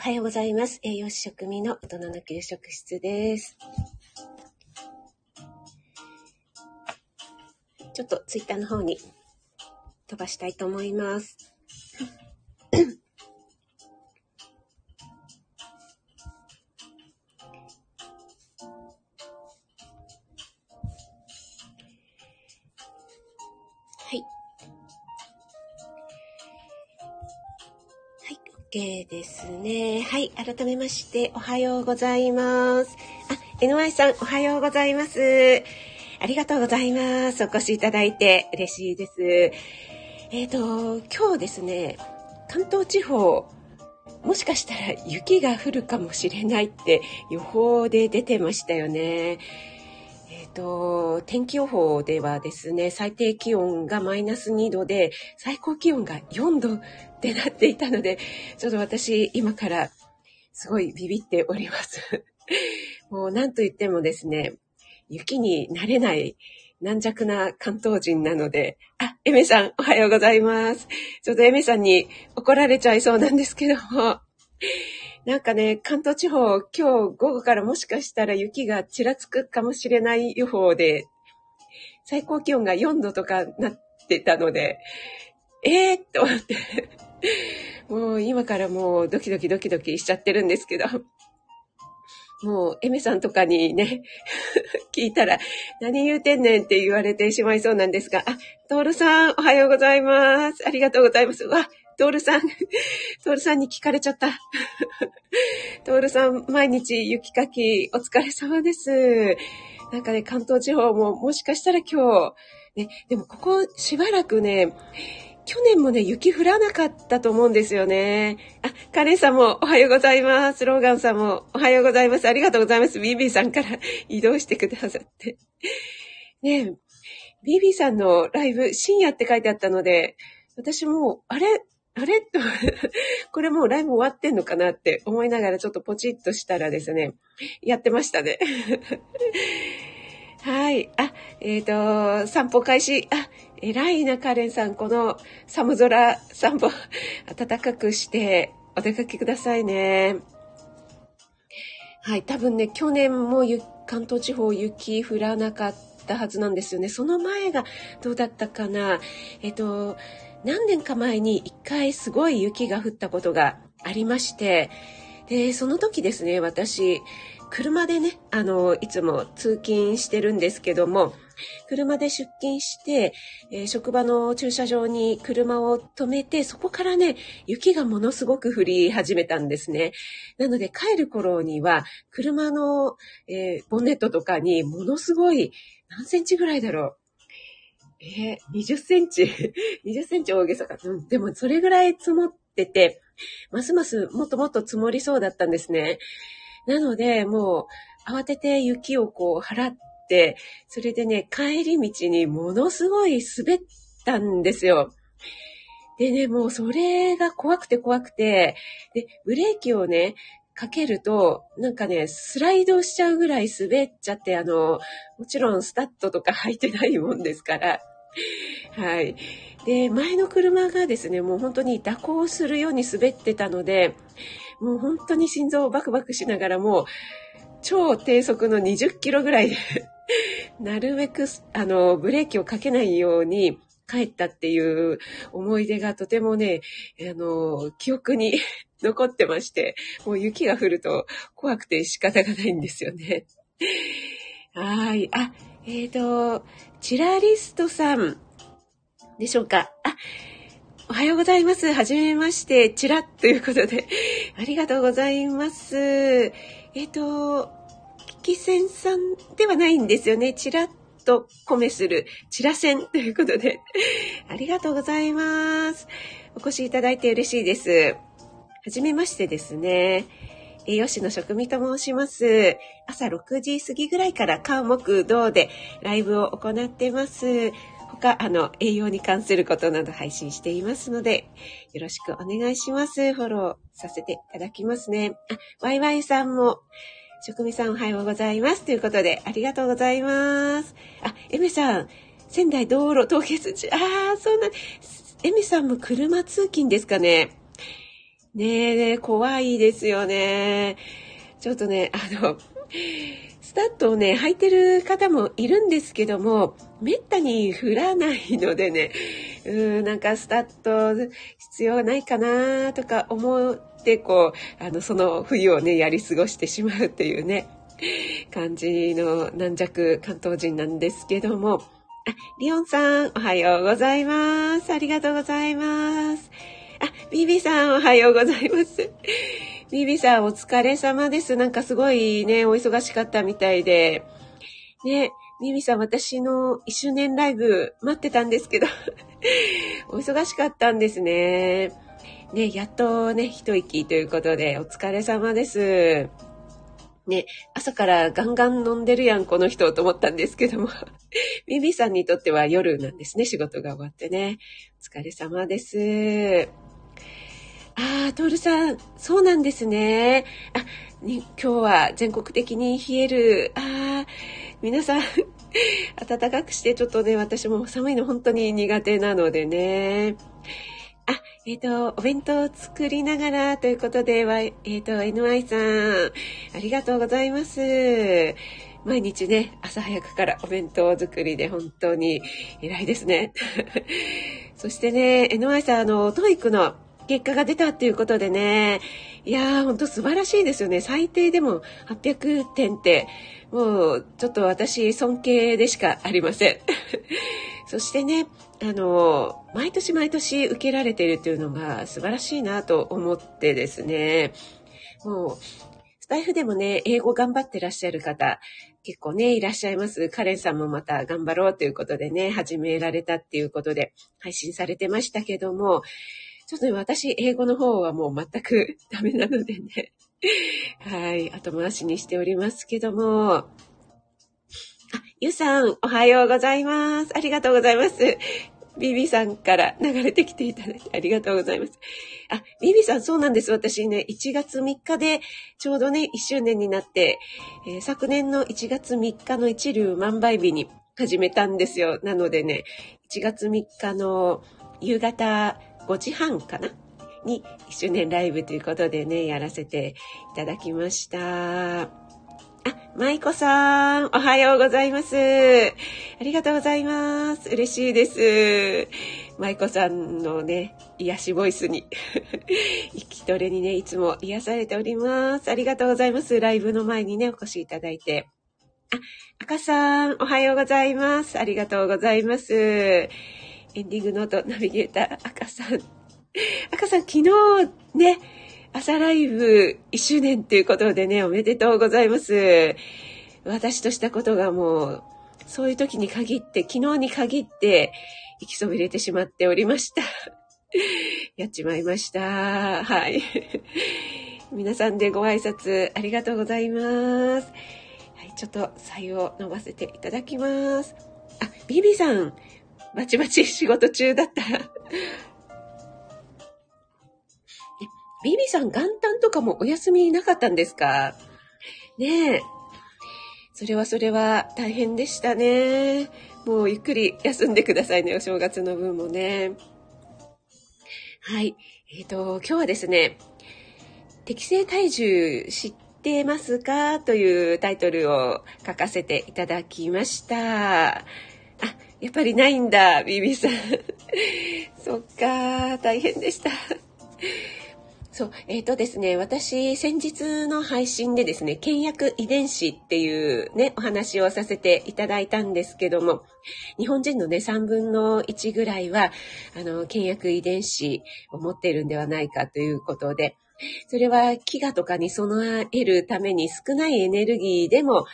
おはようございます。栄養士食味の大人の給食室です。ちょっとツイッターの方に飛ばしたいと思います。改めまして、おはようございます。あ、NY さん、おはようございます。ありがとうございます。お越しいただいて嬉しいです。えっ、と、今日ですね、関東地方、もしかしたら雪が降るかもしれないって予報で出てましたよね。えっ、と、天気予報ではですね、最低気温がマイナス2度で、最高気温が4度ってなっていたので、ちょっと私、今からすごいビビっております。もう何と言ってもですね、雪に慣れない軟弱な関東人なので、あ、エメさん、おはようございます。ちょっとエメさんに怒られちゃいそうなんですけども、なんかね、関東地方、今日午後からもしかしたら雪がちらつくかもしれない予報で、最高気温が4度とかなってたので、えー、っと思って、もう今からもうドキドキドキドキしちゃってるんですけど、もうエメさんとかにね、聞いたら、何言うてんねんって言われてしまいそうなんですが、あ、トールさん、おはようございます。ありがとうございます。わ、トールさん、トールさんに聞かれちゃった。トールさん、毎日雪かきお疲れ様です。なんかね、関東地方ももしかしたら今日、ね、でもここしばらくね、去年もね、雪降らなかったと思うんですよね。あ、カレンさんもおはようございます。ローガンさんもおはようございます。ありがとうございます。ビビーさんから 移動してくださって。ねえ、ビビーさんのライブ深夜って書いてあったので、私も、あれあれ？と、これもうライブ終わってんのかなって思いながらちょっとポチッとしたらですね、やってましたね。はい。あ、えっ、と、散歩開始。あ、偉いな、カレンさん。この寒空散歩、暖かくしてお出かけくださいね。はい。多分ね、去年も関東地方雪降らなかったはずなんですよね。その前がどうだったかな。えっ、と、何年か前に一回すごい雪が降ったことがありまして、で、その時ですね、私、車でね、あの、いつも通勤してるんですけども、車で出勤して、えー職場の駐車場に車を止めて、そこからね、雪がものすごく降り始めたんですね。なので帰る頃には、車の、えーボンネットとかにものすごい、何センチぐらいだろう。えー20センチ ?20 センチ大げさか。うん、でもそれぐらい積もってて、ますますもっともっと積もりそうだったんですね。なので、もう、慌てて雪をこう払っ、それでね、帰り道にものすごい滑ったんですよ。でね、もうそれが怖くて怖くて、で、ブレーキをね、かけると、なんかね、スライドしちゃうぐらい滑っちゃって、あの、もちろんスタッドとか履いてないもんですから、はい。で、前の車がですね、もう本当に蛇行するように滑ってたので、もう本当に心臓をバクバクしながらもう、超低速の20キロぐらいで、なるべく、あの、ブレーキをかけないように帰ったっていう思い出がとてもね、あの、記憶に 残ってまして、もう雪が降ると怖くて仕方がないんですよね。はい。あ、えっ、と、チラリストさんでしょうか。あ、おはようございます。はじめまして、チラということで、ありがとうございます。えっ、と、キキセンさんではないんですよね。チラッとコメする、チラセンということで、ありがとうございます。お越しいただいて嬉しいです。はじめましてですね。栄養士の職味と申します。朝6時過ぎぐらいから川木道でライブを行ってます。他、あの、栄養に関することなど配信していますので、よろしくお願いします。フォローさせていただきますね。あ、ワイワイさんも、職味さんおはようございます。ということで、ありがとうございます。あ、エメさん、仙台道路凍結中、ああ、そうなん、エメさんも車通勤ですかね。ねえ、怖いですよね。ちょっとね、あの、スタッドをね、履いてる方もいるんですけども、めったに降らないのでね、うーん、なんかスタッド必要ないかなとか思って、こう、あの、その冬をね、やり過ごしてしまうっていうね、感じの軟弱関東人なんですけども、あ、リオンさん、おはようございます。ありがとうございます。あ、ビビさん、おはようございます。ビビさん、お疲れ様です。なんかすごいね、お忙しかったみたいで。ね、ビビさん、私の一周年ライブ待ってたんですけど お忙しかったんですね。ね、やっとね、一息ということで、お疲れ様です。ね、朝からガンガン飲んでるやん、この人と思ったんですけども。ビビさんにとっては夜なんですね、仕事が終わってね。お疲れ様です。ああ、トールさん、そうなんですね。あ、今日は全国的に冷える。ああ、皆さん、暖かくしてちょっとね、私も寒いの本当に苦手なのでね。あ、えっ、ー、と、お弁当を作りながらということで、えっ、ー、と、NY さん、ありがとうございます。毎日ね、朝早くからお弁当作りで本当に偉いですね。そしてね、NY さん、あの、 TOEIC の結果が出たっていうことでね、いやー、ほんと素晴らしいですよね。最低でも800点って、もう、ちょっと私、尊敬でしかありません。そしてね、あの、毎年毎年受けられているっていうのが素晴らしいなと思ってですね、もう、スタエフでもね、英語頑張ってらっしゃる方、結構ね、いらっしゃいます。カレンさんもまた頑張ろうということでね、始められたっていうことで配信されてましたけども、ちょっとね、私、英語の方はもう全く ダメなのでね、はい、後回しにしておりますけども、あ、ゆさん、おはようございます。ありがとうございます。ビビさんから流れてきていただいてありがとうございます。あ、ビビさん、そうなんです。私ね、1月3日でちょうどね、1周年になって、えー、昨年の1月3日の一流万倍日に始めたんですよ。なのでね、1月3日の夕方5時半かな？に1周年ライブということでね、やらせていただきました。あ、舞子さん、おはようございます。ありがとうございます。嬉しいです。舞子さんのね、癒しボイスに、生きトレにね、いつも癒されております。ありがとうございます。ライブの前にね、お越しいただいて。あ、赤さん、おはようございます。ありがとうございます。エンディングノートナビゲーター、赤さん。赤さん、昨日ね、朝ライブ1周年ということでね、おめでとうございます。私としたことがもう、そういう時に限って、昨日に限って、行きそびれてしまっておりました。やっちまいました。はい。皆さんでご挨拶ありがとうございます。はい、ちょっと採用伸ばせていただきます。あ、ビビさん、バチバチ仕事中だった。ビビさん元旦とかもお休みなかったんですか？ねえ。それはそれは大変でしたね。もうゆっくり休んでくださいね、お正月の分もね。はい。えっ、ー、と、今日はですね、適正体重知ってますか？というタイトルを書かせていただきました。やっぱりないんだ、ビビさん。そっか、大変でした。そう、えっ、ー、とですね、私、先日の配信でですね、倹約遺伝子っていうね、お話をさせていただいたんですけども、日本人のね、3分の1ぐらいは、あの、倹約遺伝子を持っているんではないかということで、それは飢餓とかに備えるために少ないエネルギーでも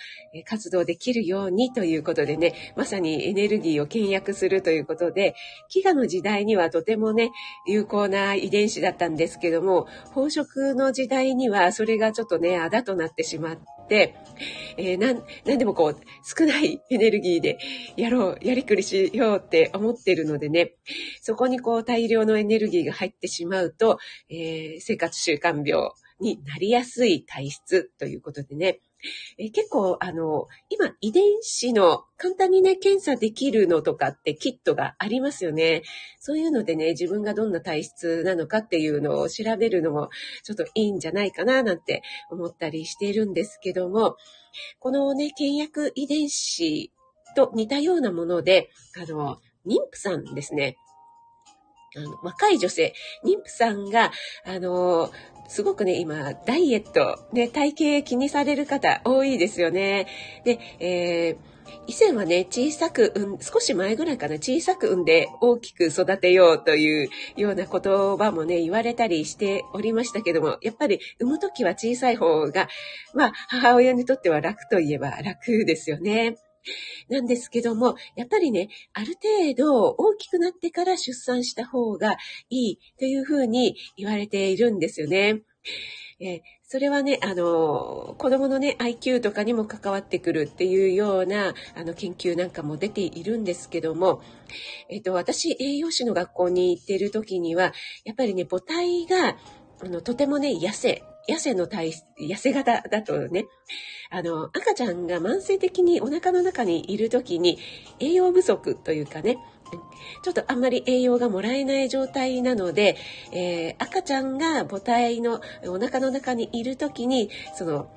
活動できるようにということでね、まさにエネルギーを倹約するということで、飢餓の時代にはとてもね、有効な遺伝子だったんですけども、飽食の時代にはそれがちょっとね、あだとなってしまって、えー、なん、なんでもこう、少ないエネルギーでやろう、やりくりしようって思ってるのでね、そこにこう大量のエネルギーが入ってしまうと、えー、生活習慣病になりやすい体質ということでね、え結構、あの、今、遺伝子の簡単にね、検査できるのとかってキットがありますよね。そういうのでね、自分がどんな体質なのかっていうのを調べるのもちょっといいんじゃないかななんて思ったりしているんですけども、このね、契約遺伝子と似たようなもので、あの、妊婦さんですね。あの、若い女性、妊婦さんが、あの、すごくね、今、ダイエット、ね、体型気にされる方多いですよね。で、えー以前はね、小さく、うん、少し前ぐらいかな、小さく産んで大きく育てようというような言葉もね、言われたりしておりましたけども、やっぱり産むときは小さい方が、まあ、母親にとっては楽といえば楽ですよね。なんですけども、やっぱりね、ある程度大きくなってから出産した方がいいというふうに言われているんですよね。えそれはね、あの、子供のね、IQ とかにも関わってくるっていうような、あの、研究なんかも出ているんですけども、えっと、私、栄養士の学校に行ってる時には、やっぱりね、母体が、あの、とてもね、痩せ、痩せの体質、痩せ型だとね、あの、赤ちゃんが慢性的にお腹の中にいる時に栄養不足というかね、ちょっとあんまり栄養がもらえない状態なので、えー、赤ちゃんが母体のお腹の中にいる時に、その、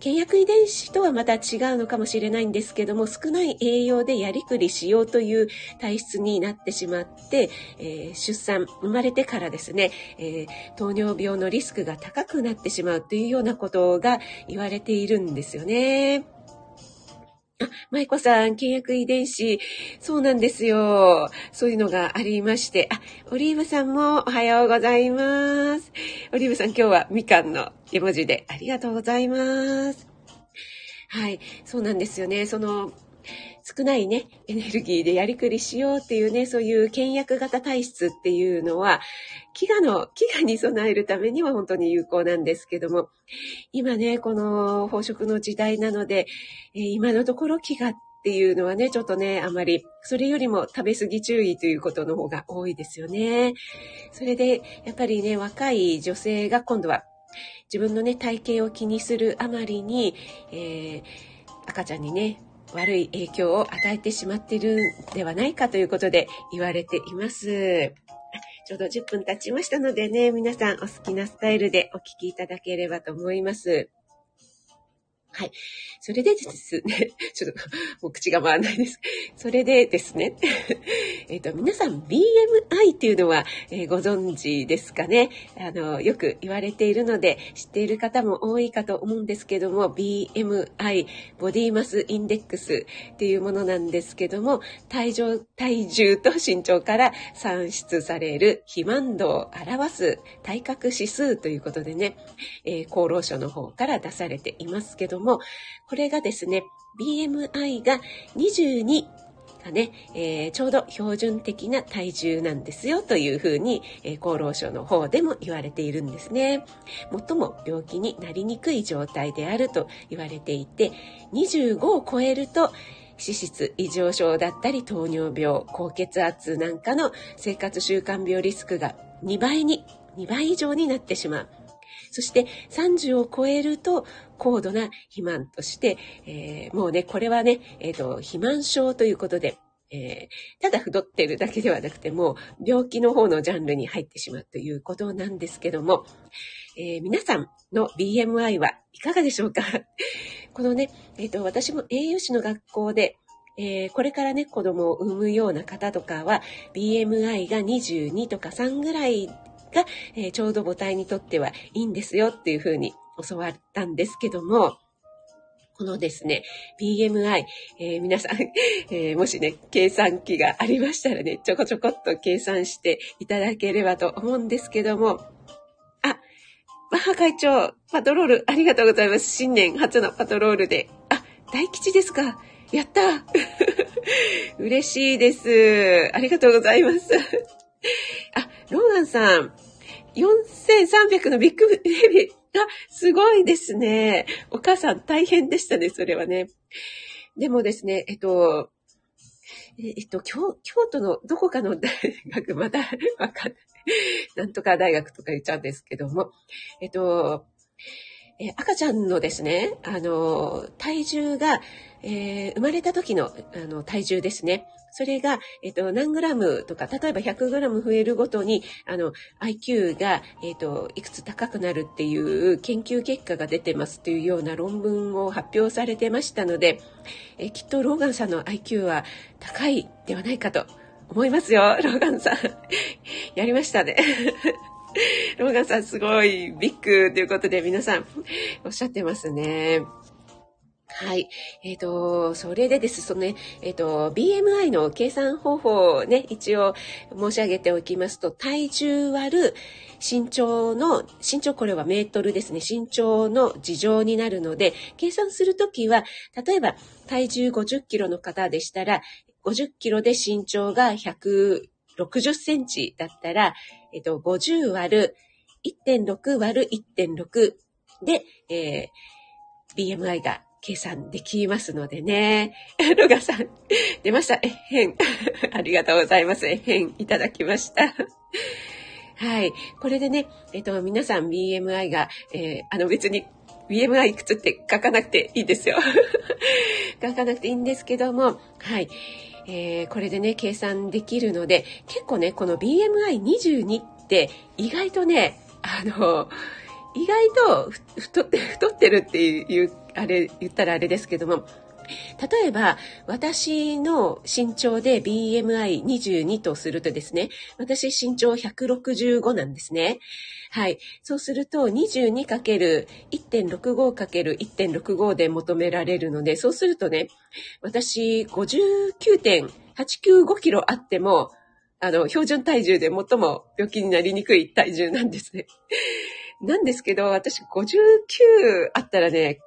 契約遺伝子とはまた違うのかもしれないんですけども、少ない栄養でやりくりしようという体質になってしまって、えー、出産、生まれてからですね、えー、糖尿病のリスクが高くなってしまうというようなことが言われているんですよね。あ、舞子さん、契約遺伝子、そうなんですよ。そういうのがありまして、あ、オリーブさんもおはようございます。オリーブさん、今日はみかんの絵文字でありがとうございます。はい、そうなんですよね。その、少ないね、エネルギーでやりくりしようっていうね、そういう倹約型体質っていうのは、飢餓の、飢餓に備えるためには本当に有効なんですけども、今ね、この飽食の時代なので、え今のところ飢餓っていうのはね、ちょっとね、あまり、それよりも食べ過ぎ注意ということの方が多いですよね。それで、やっぱりね、若い女性が今度は自分のね、体型を気にするあまりに、えー、赤ちゃんにね、悪い影響を与えてしまっているんではないかということで言われています。ちょうど10分経ちましたのでね、皆さんお好きなスタイルでお聞きいただければと思います。はい。それでですね、ちょっと、もう口が回らないです。それでですね、えっと、皆さん BMI っていうのは、えー、ご存知ですかね？あの、よく言われているので、知っている方も多いかと思うんですけども、BMI、ボディマスインデックスっていうものなんですけども、体重、体重と身長から算出される肥満度を表す体格指数ということでね、えー、厚労省の方から出されていますけども、も、これがですね、BMI が22がね、えー、ちょうど標準的な体重なんですよというふうに、えー、厚労省の方でも言われているんですね。最も病気になりにくい状態であると言われていて、25を超えると脂質異常症だったり糖尿病、高血圧なんかの生活習慣病リスクが2倍に、2倍以上になってしまう。そして30を超えると高度な肥満として、えー、もうね、これはね、えっ、ー、と、肥満症ということで、えー、ただ太ってるだけではなくても、病気の方のジャンルに入ってしまうということなんですけども、えー、皆さんの BMI はいかがでしょうか？このね、えっ、ー、と、私も栄養士の学校で、えー、これからね、子供を産むような方とかは、BMI が22とか3ぐらいが、えー、ちょうど母体にとってはいいんですよっていうふうに教わったんですけども、このですね、BMI、えー、皆さん、えー、もしね、計算機がありましたらね、ちょこちょこっと計算していただければと思うんですけども、あ、マハ会長、パトロールありがとうございます。新年初のパトロールで。あ、大吉ですか。やった 嬉しいです。ありがとうございます。ローガンさん、4300のビッグヘビあ、すごいですね。お母さん大変でしたね、それはね。でもですね、えっと、えっと、京京都のどこかの 大学、またわかんない。なんとか大学とか言っちゃうんですけども、えっと、え赤ちゃんのですね、あの、体重が、えー、生まれた時のあの体重ですね。それが、えっ、と、何グラムとか、例えば100グラム増えるごとに、あの、IQ が、えっ、と、いくつ高くなるっていう研究結果が出てますっていうような論文を発表されてましたので、えきっとローガンさんの IQ は高いではないかと思いますよ、ローガンさん。やりましたね。ローガンさんすごいビッグということで皆さんおっしゃってますね。はい。えっ、ー、と、それでです。そのね、えっ、ー、と、BMI の計算方法をね、一応申し上げておきますと、体重割る身長の、身長これはメートルですね。身長の事情になるので、計算するときは、例えば体重50キロの方でしたら、50キロで身長が160センチだったら、えっ、ー、と、50割る1.6割る1.6で、えー、BMI が計算できますのでね。ロガさん、出ました。えへん。ありがとうございます。えへんいただきました。はい。これでね、えっと、皆さん BMI が、えー、あの別に BMI いくつって書かなくていいですよ。書かなくていいんですけども、はい。えー、これでね、計算できるので、結構ね、この BMI22 って意外とね、あの、意外と太って、太ってるっていう、あれ、言ったらあれですけども、例えば、私の身長で BMI22 とするとですね、私身長165なんですね。はい。そうすると 22×1.65×1.65 で求められるので、そうするとね、私59.895キロあっても、あの、標準体重で最も病気になりにくい体重なんですね。なんですけど、私59あったらね、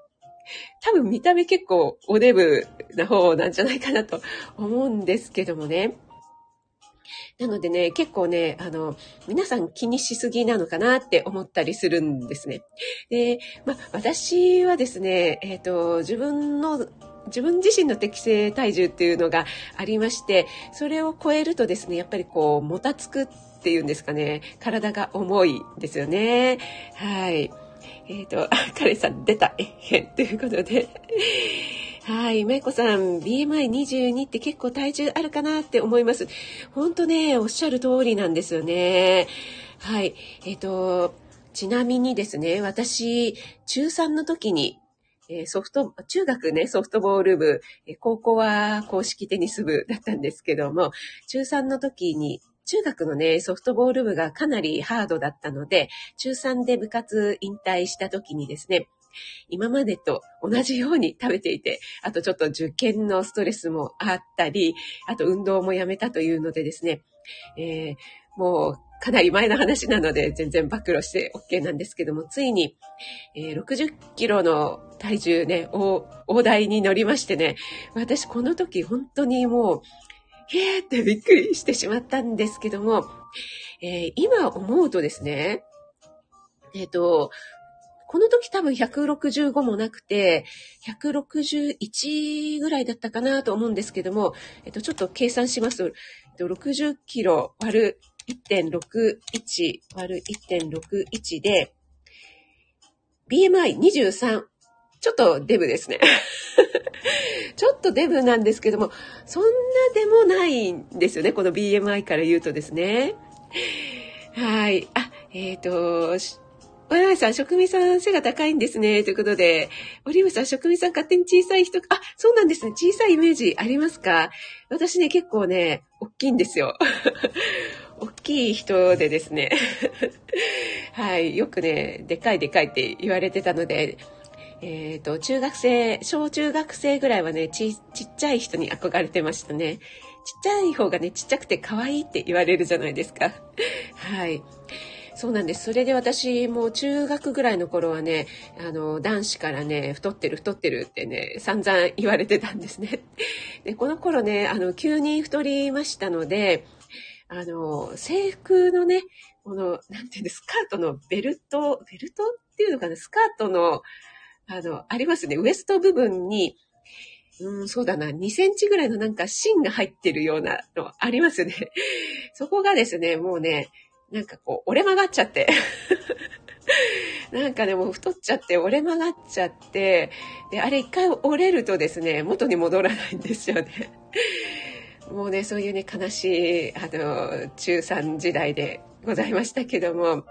多分見た目結構おデブな方なんじゃないかなと思うんですけどもね。なのでね、結構ね、あの、皆さん気にしすぎなのかなって思ったりするんですね。で、ま、私はですね、えっ、ー、と、自分の自分自身の適正体重っていうのがありまして、それを超えるとですね、やっぱりこう、もたつくっていうんですかね、体が重いですよね。はい。えっ、ー、と、カレさん出た、え、ということで。はい。まいこさん、BMI22 って結構体重あるかなって思います。ほんとね、おっしゃる通りなんですよね。はい。えっ、ー、と、ちなみにですね、私、中3の時に、えソフト、中学ね、ソフトボール部、え高校は公式テニス部だったんですけども、中3の時に中学のね、ソフトボール部がかなりハードだったので、中3で部活引退した時にですね、今までと同じように食べていて、あとちょっと受験のストレスもあったり、あと運動もやめたというのでですね、えー、もうかなり前の話なので全然暴露して OK なんですけども、ついに、えー、60キロの体重ね、大台に乗りましてね、私この時本当にもうへーってびっくりしてしまったんですけども、えー、今思うとですね、えっ、ー、と、この時多分165もなくて、161ぐらいだったかなと思うんですけども、えっと、ちょっと計算します、えっと、60キロ割る1.61割る1.61で、BMI23。ちょっとデブですね。ちょっとデブなんですけども、そんなでもないんですよね。この BMI から言うとですね。はい。あ、えっ、ー、と、おやさん、職味さん背が高いんですね。ということで、オリーブさん、職味さん勝手に小さい人、あ、そうなんですね。小さいイメージありますか？私ね、結構ね、大きいんですよ。大きい人でですね。はい。よくね、でかいでかいって言われてたので、えっ、ー、と、中学生、小中学生ぐらいはね、ち、ちっちゃい人に憧れてましたね。ちっちゃい方がね、ちっちゃくて可愛いって言われるじゃないですか。はい。そうなんです。それで私も中学ぐらいの頃はね、あの、男子からね、太ってる太ってるってね、散々言われてたんですね。で、この頃ね、あの、急に太りましたので、あの、制服のね、この、なんていうんですか、スカートのベルト、ベルトっていうのかな、スカートの、あの、ありますね。ウエスト部分に、うん、そうだな、2センチぐらいのなんか芯が入ってるようなのありますね。そこがですね、もうね、なんかこう、折れ曲がっちゃって。なんかね、もう太っちゃって折れ曲がっちゃって、で、あれ一回折れるとですね、元に戻らないんですよね。もうね、そういうね、悲しい、あの、中3時代でございましたけども、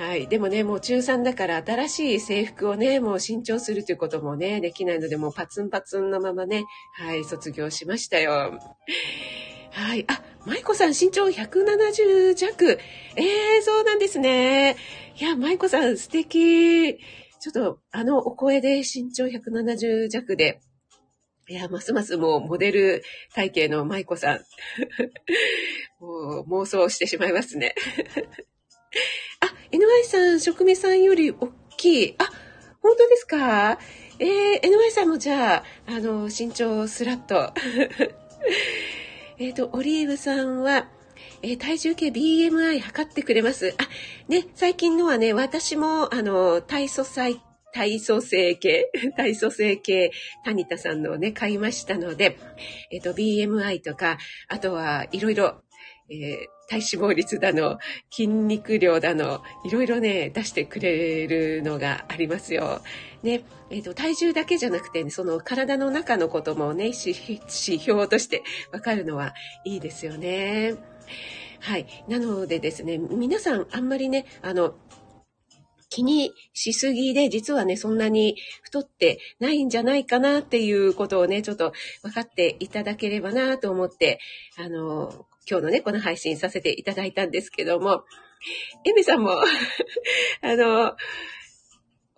はい。でもね、もう中3だから新しい制服をね、もう新調するということもね、できないので、もうパツンパツンのままね、はい、卒業しましたよ。はい。あ、舞子さん身長170弱。ええー、そうなんですね。いや、舞子さん素敵。ちょっと、あのお声で身長170弱で、いや、ますますもうモデル体型の舞子さん。もう妄想してしまいますね。あ、NY さん、職味さんより大きい。あ、本当ですか？えー、NY さんもじゃあ、あの、身長スラッと。えっと、オリーブさんは、えー、体重計 BMI 測ってくれます。あ、ね、最近のはね、私も、あの、体組細体組成系、体組成系、谷田さんのね、買いましたので、えっ、と、BMI とか、あとはいろいろ、えー体脂肪率だの、筋肉量だの、いろいろね、出してくれるのがありますよ。ね、えっ、ー、と、体重だけじゃなくて、ね、その体の中のこともね、指標としてわかるのはいいですよね。はい。なのでですね、皆さんあんまりね、あの、気にしすぎで、実はね、そんなに太ってないんじゃないかなっていうことをね、ちょっと分かっていただければなと思って、あの、今日のね、この配信させていただいたんですけども、エミさんも あの、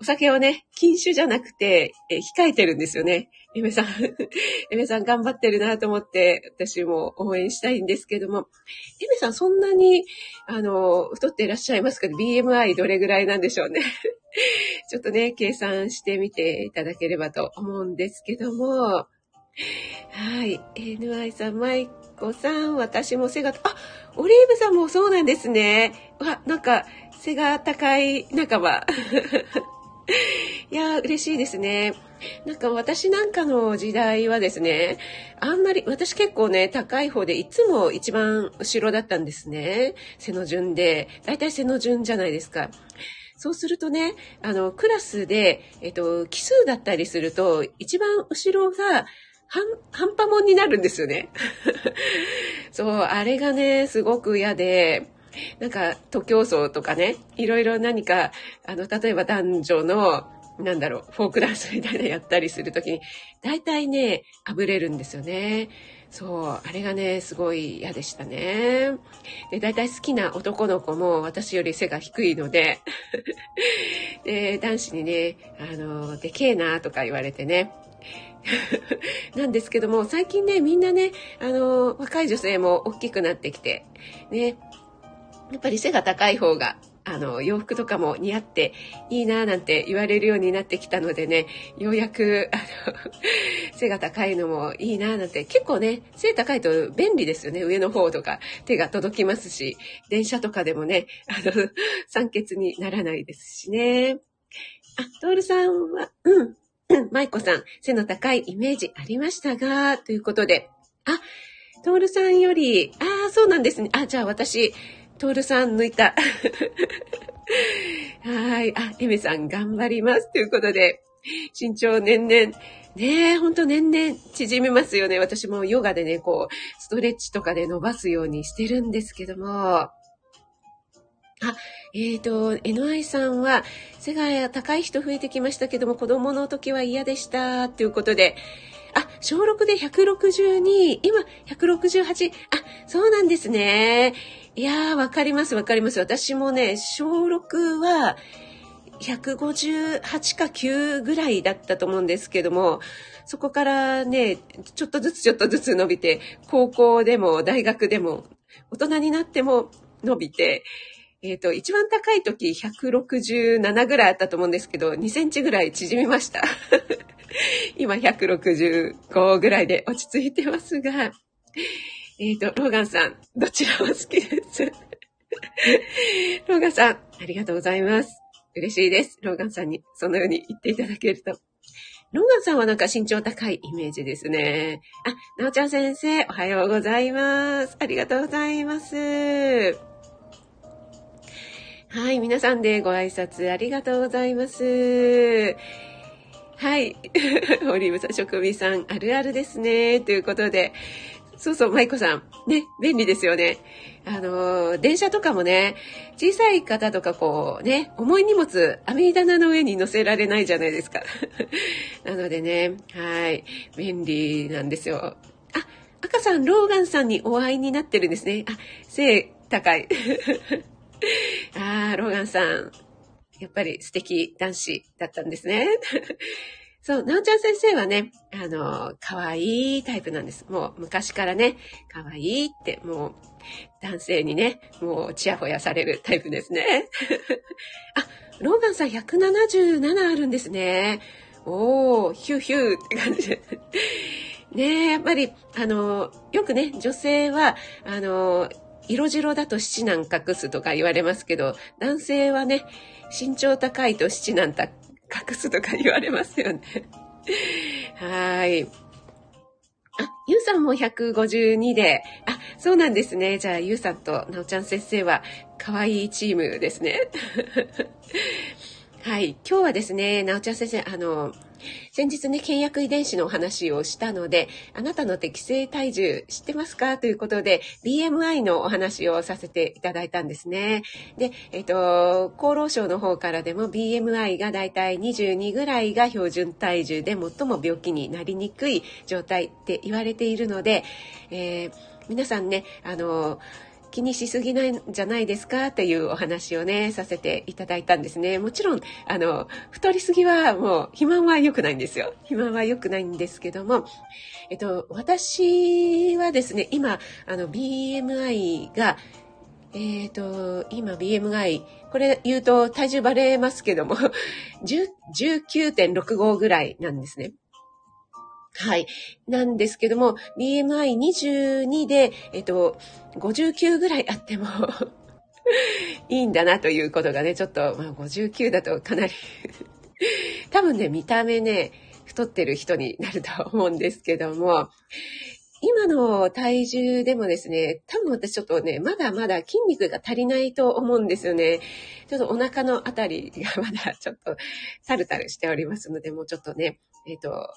お酒をね、禁酒じゃなくて、え控えてるんですよね。エメさん、エメさん頑張ってるなと思って、私も応援したいんですけども、エメさんそんなに、あの、太っていらっしゃいますか ?BMI どれぐらいなんでしょうね。ちょっとね、計算してみていただければと思うんですけども、はい。NY さん、マイコさん、私も背が、あ、オリーブさんもそうなんですね。わ、なんか、背が高い仲間。いや嬉しいですね。なんか私なんかの時代はですね、あんまり、私結構ね、高い方でいつも一番後ろだったんですね。背の順で。だいたい背の順じゃないですか。そうするとね、あの、クラスで、えっと、奇数だったりすると、一番後ろが、半、半端もんになるんですよね。そう、あれがね、すごく嫌で、なんか、徒競走とかね、いろいろ何か、あの、例えば男女の、なんだろう、フォークダンスみたいなやったりするときに、大体ね、あぶれるんですよね。そう、あれがね、すごい嫌でしたね。で、大体好きな男の子も私より背が低いので、で、男子にね、あの、でけえなとか言われてね、なんですけども、最近ね、みんなね、あの、若い女性も大きくなってきて、ね、やっぱり背が高い方が、あの、洋服とかも似合っていいななんて言われるようになってきたのでね、ようやく、あの、背が高いのもいいななんて、結構ね、背高いと便利ですよね。上の方とか手が届きますし、電車とかでもね、あの、酸欠にならないですしね。あ、トールさんは、うん、舞子さん、背の高いイメージありましたが、ということで。あ、トールさんより、ああ、そうなんですね。あ、じゃあ私、トールさん抜いた。はい。あ、エメさん頑張ります。ということで、身長年々、ねえ、ほんと年々縮めますよね。私もヨガでね、こう、ストレッチとかで伸ばすようにしてるんですけども、あ、えっ、ー、と、NI さんは、背が高い人増えてきましたけども、子供の時は嫌でした、ということで、あ、小6で162、今168、あ、そうなんですね。いやー、わかります、わかります。私もね、小6は、158か9ぐらいだったと思うんですけども、そこからね、ちょっとずつちょっとずつ伸びて、高校でも大学でも、大人になっても伸びて、えっ、ー、と、一番高い時167ぐらいあったと思うんですけど、2センチぐらい縮みました。今165ぐらいで落ち着いてますが、えっ、ー、と、ローガンさん、どちらも好きです。ローガンさん、ありがとうございます。嬉しいです。ローガンさんにそのように言っていただけると。ローガンさんはなんか身長高いイメージですね。あ、なおちゃん先生、おはようございます。ありがとうございます。はい、皆さんでご挨拶ありがとうございます。はい。オリーブさん、職人さん、あるあるですね。ということで、そうそう、舞子さん。ね、便利ですよね。あの、電車とかもね、小さい方とかこうね、重い荷物、網棚の上に乗せられないじゃないですか。なのでね、はい、便利なんですよ。あ、赤さん、ローガンさんにお会いになってるんですね。あ、背高い。ああ、ローガンさん。やっぱり素敵男子だったんですね。そう、なおちゃん先生はね、あの、可愛いタイプなんです。もう昔からね、可愛いって、もう、男性にね、もう、ちやほやされるタイプですね。あ、ローガンさん177あるんですね。おー、ヒューヒューって感じで。ねえ、やっぱり、あの、よくね、女性は、あの、色白だと七男隠すとか言われますけど、男性はね、身長高いと七男隠すとか言われますよね。はい。あ、ゆうさんも152で、あ、そうなんですね。じゃあ、ゆうさんとなおちゃん先生は、可愛いチームですね。はい。今日はですね、なおちゃん先生、あの、先日ね、倹約遺伝子のお話をしたので、あなたの適正体重知ってますか？ということで、BMI のお話をさせていただいたんですね。で、えっ、と、厚労省の方からでも BMI がだいたい22ぐらいが標準体重で最も病気になりにくい状態って言われているので、えー、皆さんね、あの、気にしすぎないんじゃないですかっていうお話をね、させていただいたんですね。もちろん、あの、太りすぎはもう、肥満は良くないんですよ。肥満は良くないんですけども、えっと、私はですね、今、あの、BMI が、えっ、ー、と、今 BMI、これ言うと体重バレますけども、19.65ぐらいなんですね。はい。なんですけども、BMI22 で、えっと、59ぐらいあっても いいんだなということがね、ちょっと、まあ、59だとかなり 多分ね、見た目ね、太ってる人になると思うんですけども、今の体重でもですね、多分私ちょっとね、まだまだ筋肉が足りないと思うんですよね。ちょっとお腹のあたりがまだちょっとタルタルしておりますので、もうちょっとね、えっ、ー、と、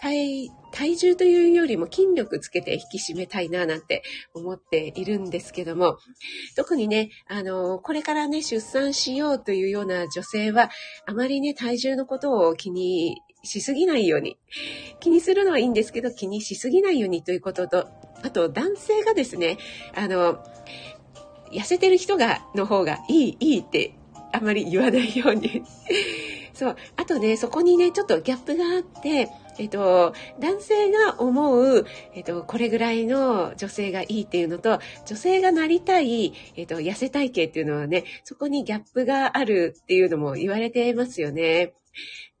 体、体重というよりも筋力つけて引き締めたいななんて思っているんですけども、特にね、あの、これからね、出産しようというような女性は、あまりね、体重のことを気にしすぎないように。気にするのはいいんですけど、気にしすぎないようにということと、あと男性がですね、あの、痩せてる人が、の方がいい、いいってあまり言わないように。そう。あとね、そこにね、ちょっとギャップがあって、えっと、男性が思う、えっと、これぐらいの女性がいいっていうのと、女性がなりたい、えっと、痩せ体型っていうのはね、そこにギャップがあるっていうのも言われてますよね。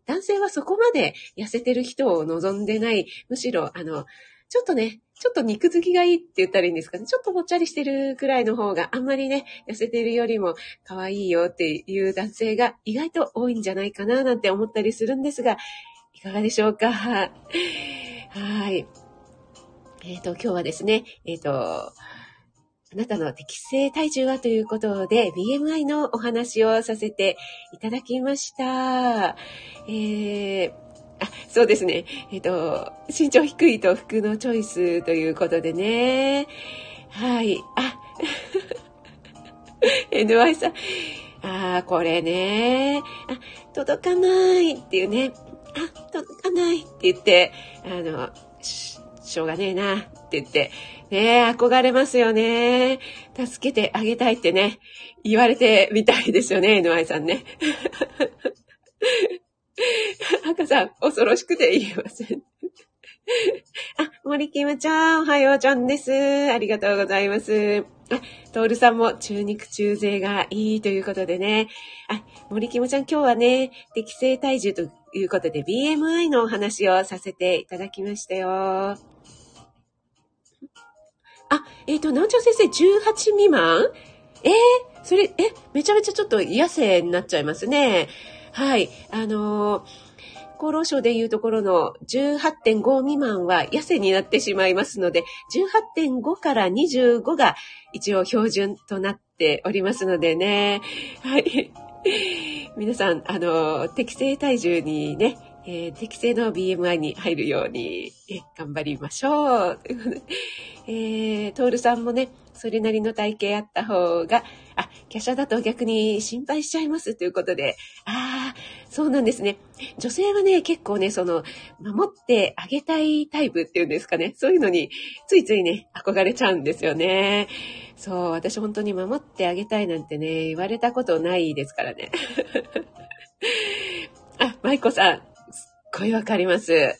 男性はそこまで痩せてる人を望んでない。むしろ、あの、ちょっとね、ちょっと肉付きがいいって言ったらいいんですかね。ちょっとぽっちゃりしてるくらいの方があんまりね、痩せてるよりも可愛いよっていう男性が意外と多いんじゃないかななんて思ったりするんですが、いかがでしょうか？はい。えっ、ー、と、今日はですね、えっ、ー、と、あなたの適正体重はということで、BMI のお話をさせていただきました。えー、あ、そうですね。えっ、と、身長低いと服のチョイスということでね。はい。あ、NY さん。あこれね。あ、届かないっていうね。あ、届かないって言って、あの、しょうがねえなって言って、ね憧れますよね。助けてあげたいってね、言われてみたいですよね、NY さんね。赤さん、恐ろしくて言えません。あ、森キムちゃん、おはようちゃんです。ありがとうございます。あ、トールさんも中肉中背がいいということでね。あ、森キムちゃん、今日はね、適正体重ということで BMI のお話をさせていただきましたよ。あ、えっ、ー、と、南條先生、18未満？えー、それ、え、めちゃめちゃちょっと痩せになっちゃいますね。はい。あのー、厚省でいうところの18.5未満は痩せになってしまいますので、18.5から25が一応標準となっておりますのでね。はい。皆さん、あの、適正体重にね、えー、適正の BMI に入るように、え頑張りましょう。えー、トールさんもね、それなりの体型あった方が、あ、華奢だと逆に心配しちゃいますということで、ああ、そうなんですね。女性はね、結構ね、その、守ってあげたいタイプっていうんですかね。そういうのに、ついついね、憧れちゃうんですよね。そう、私本当に守ってあげたいなんてね、言われたことないですからね。あ、舞子さん、ごいわかります。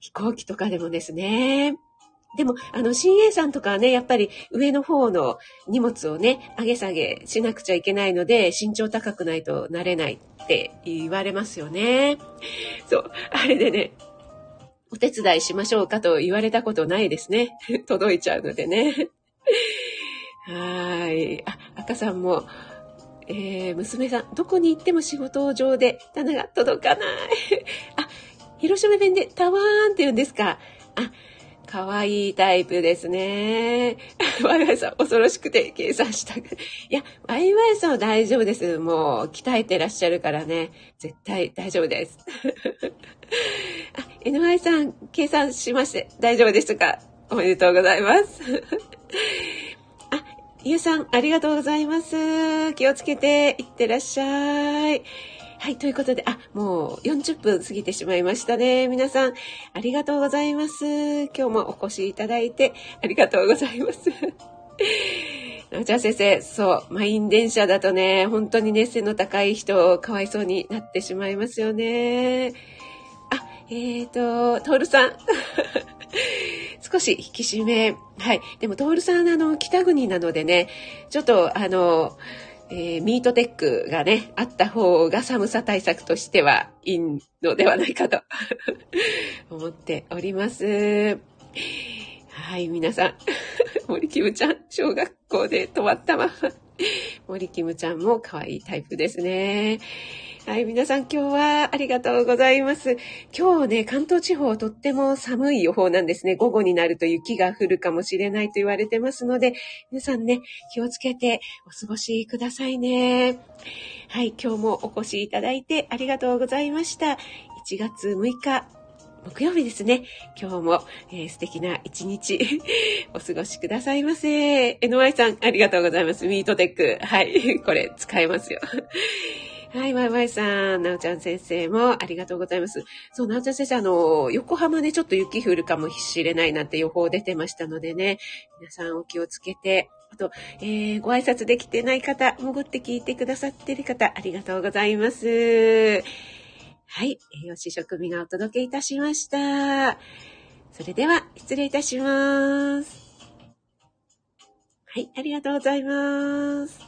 飛行機とかでもですね。でも、あの、CA さんとかはね、やっぱり上の方の荷物をね、上げ下げしなくちゃいけないので、身長高くないとなれないって言われますよね。そう。あれでね、お手伝いしましょうかと言われたことないですね。届いちゃうのでね。はい。あ、赤さんも、えー、娘さん、どこに行っても仕事上で棚が届かない。あ、広島弁でタワーンって言うんですか？あ、かわいいタイプですね。ワイワイさん、恐ろしくて計算したくいや、ワイワイさんは大丈夫です。もう、鍛えてらっしゃるからね。絶対大丈夫です。あ、NY さん、計算しまして、大丈夫ですか？おめでとうございます。あ、ゆうさん、ありがとうございます。気をつけていってらっしゃい。はい、ということで、あ、もう40分過ぎてしまいましたね。皆さん、ありがとうございます。今日もお越しいただいて、ありがとうございます。なおちゃん先生、そう、満員電車だとね、本当にね、背の高い人、かわいそうになってしまいますよね。あ、え、ー、と、トールさん。少し引き締め。はい。でも、トールさん、あの、北国なのでね、ちょっと、あの、えー、ミートテックがね、あった方が寒さ対策としてはいいのではないかと 思っております。はい、皆さん。森キムちゃん、小学校で止まったまま。森キムちゃんも可愛いタイプですね。はい、皆さん今日はありがとうございます。今日ね、関東地方とっても寒い予報なんですね。午後になると雪が降るかもしれないと言われてますので、皆さんね、気をつけてお過ごしくださいね。はい、今日もお越しいただいてありがとうございました。1月6日、木曜日ですね。今日も、えー、素敵な一日 お過ごしくださいませ。NY さん、ありがとうございます。ミートテック。はい。これ使えますよ。はい、ワイワイさん、なおちゃん先生もありがとうございます。そう、なおちゃん先生、あの、横浜でちょっと雪降るかもしれないなんて予報出てましたのでね、皆さんお気をつけて、あと、えー、ご挨拶できてない方、潜って聞いてくださってる方、ありがとうございます。はい、栄養士食味がお届けいたしました。それでは、失礼いたします。はい、ありがとうございます。